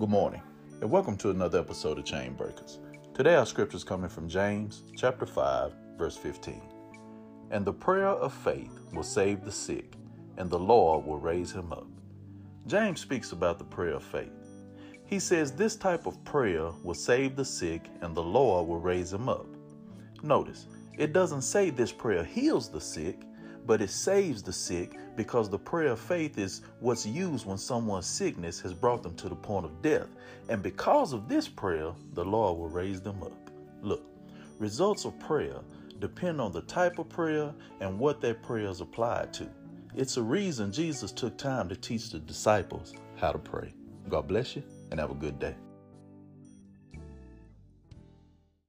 Good morning, and welcome to another episode of Chain Breakers. Today, our scripture is coming from James chapter 5, verse 15. And the prayer of faith will save the sick, and the Lord will raise him up. James speaks about the prayer of faith. He says this type of prayer will save the sick, and the Lord will raise him up. Notice, it doesn't say this prayer heals the sick, but it saves the sick because the prayer of faith is what's used when someone's sickness has brought them to the point of death. And because of this prayer, the Lord will raise them up. Look, results of prayer depend on the type of prayer and what that prayer is applied to. It's a reason Jesus took time to teach the disciples how to pray. God bless you and have a good day.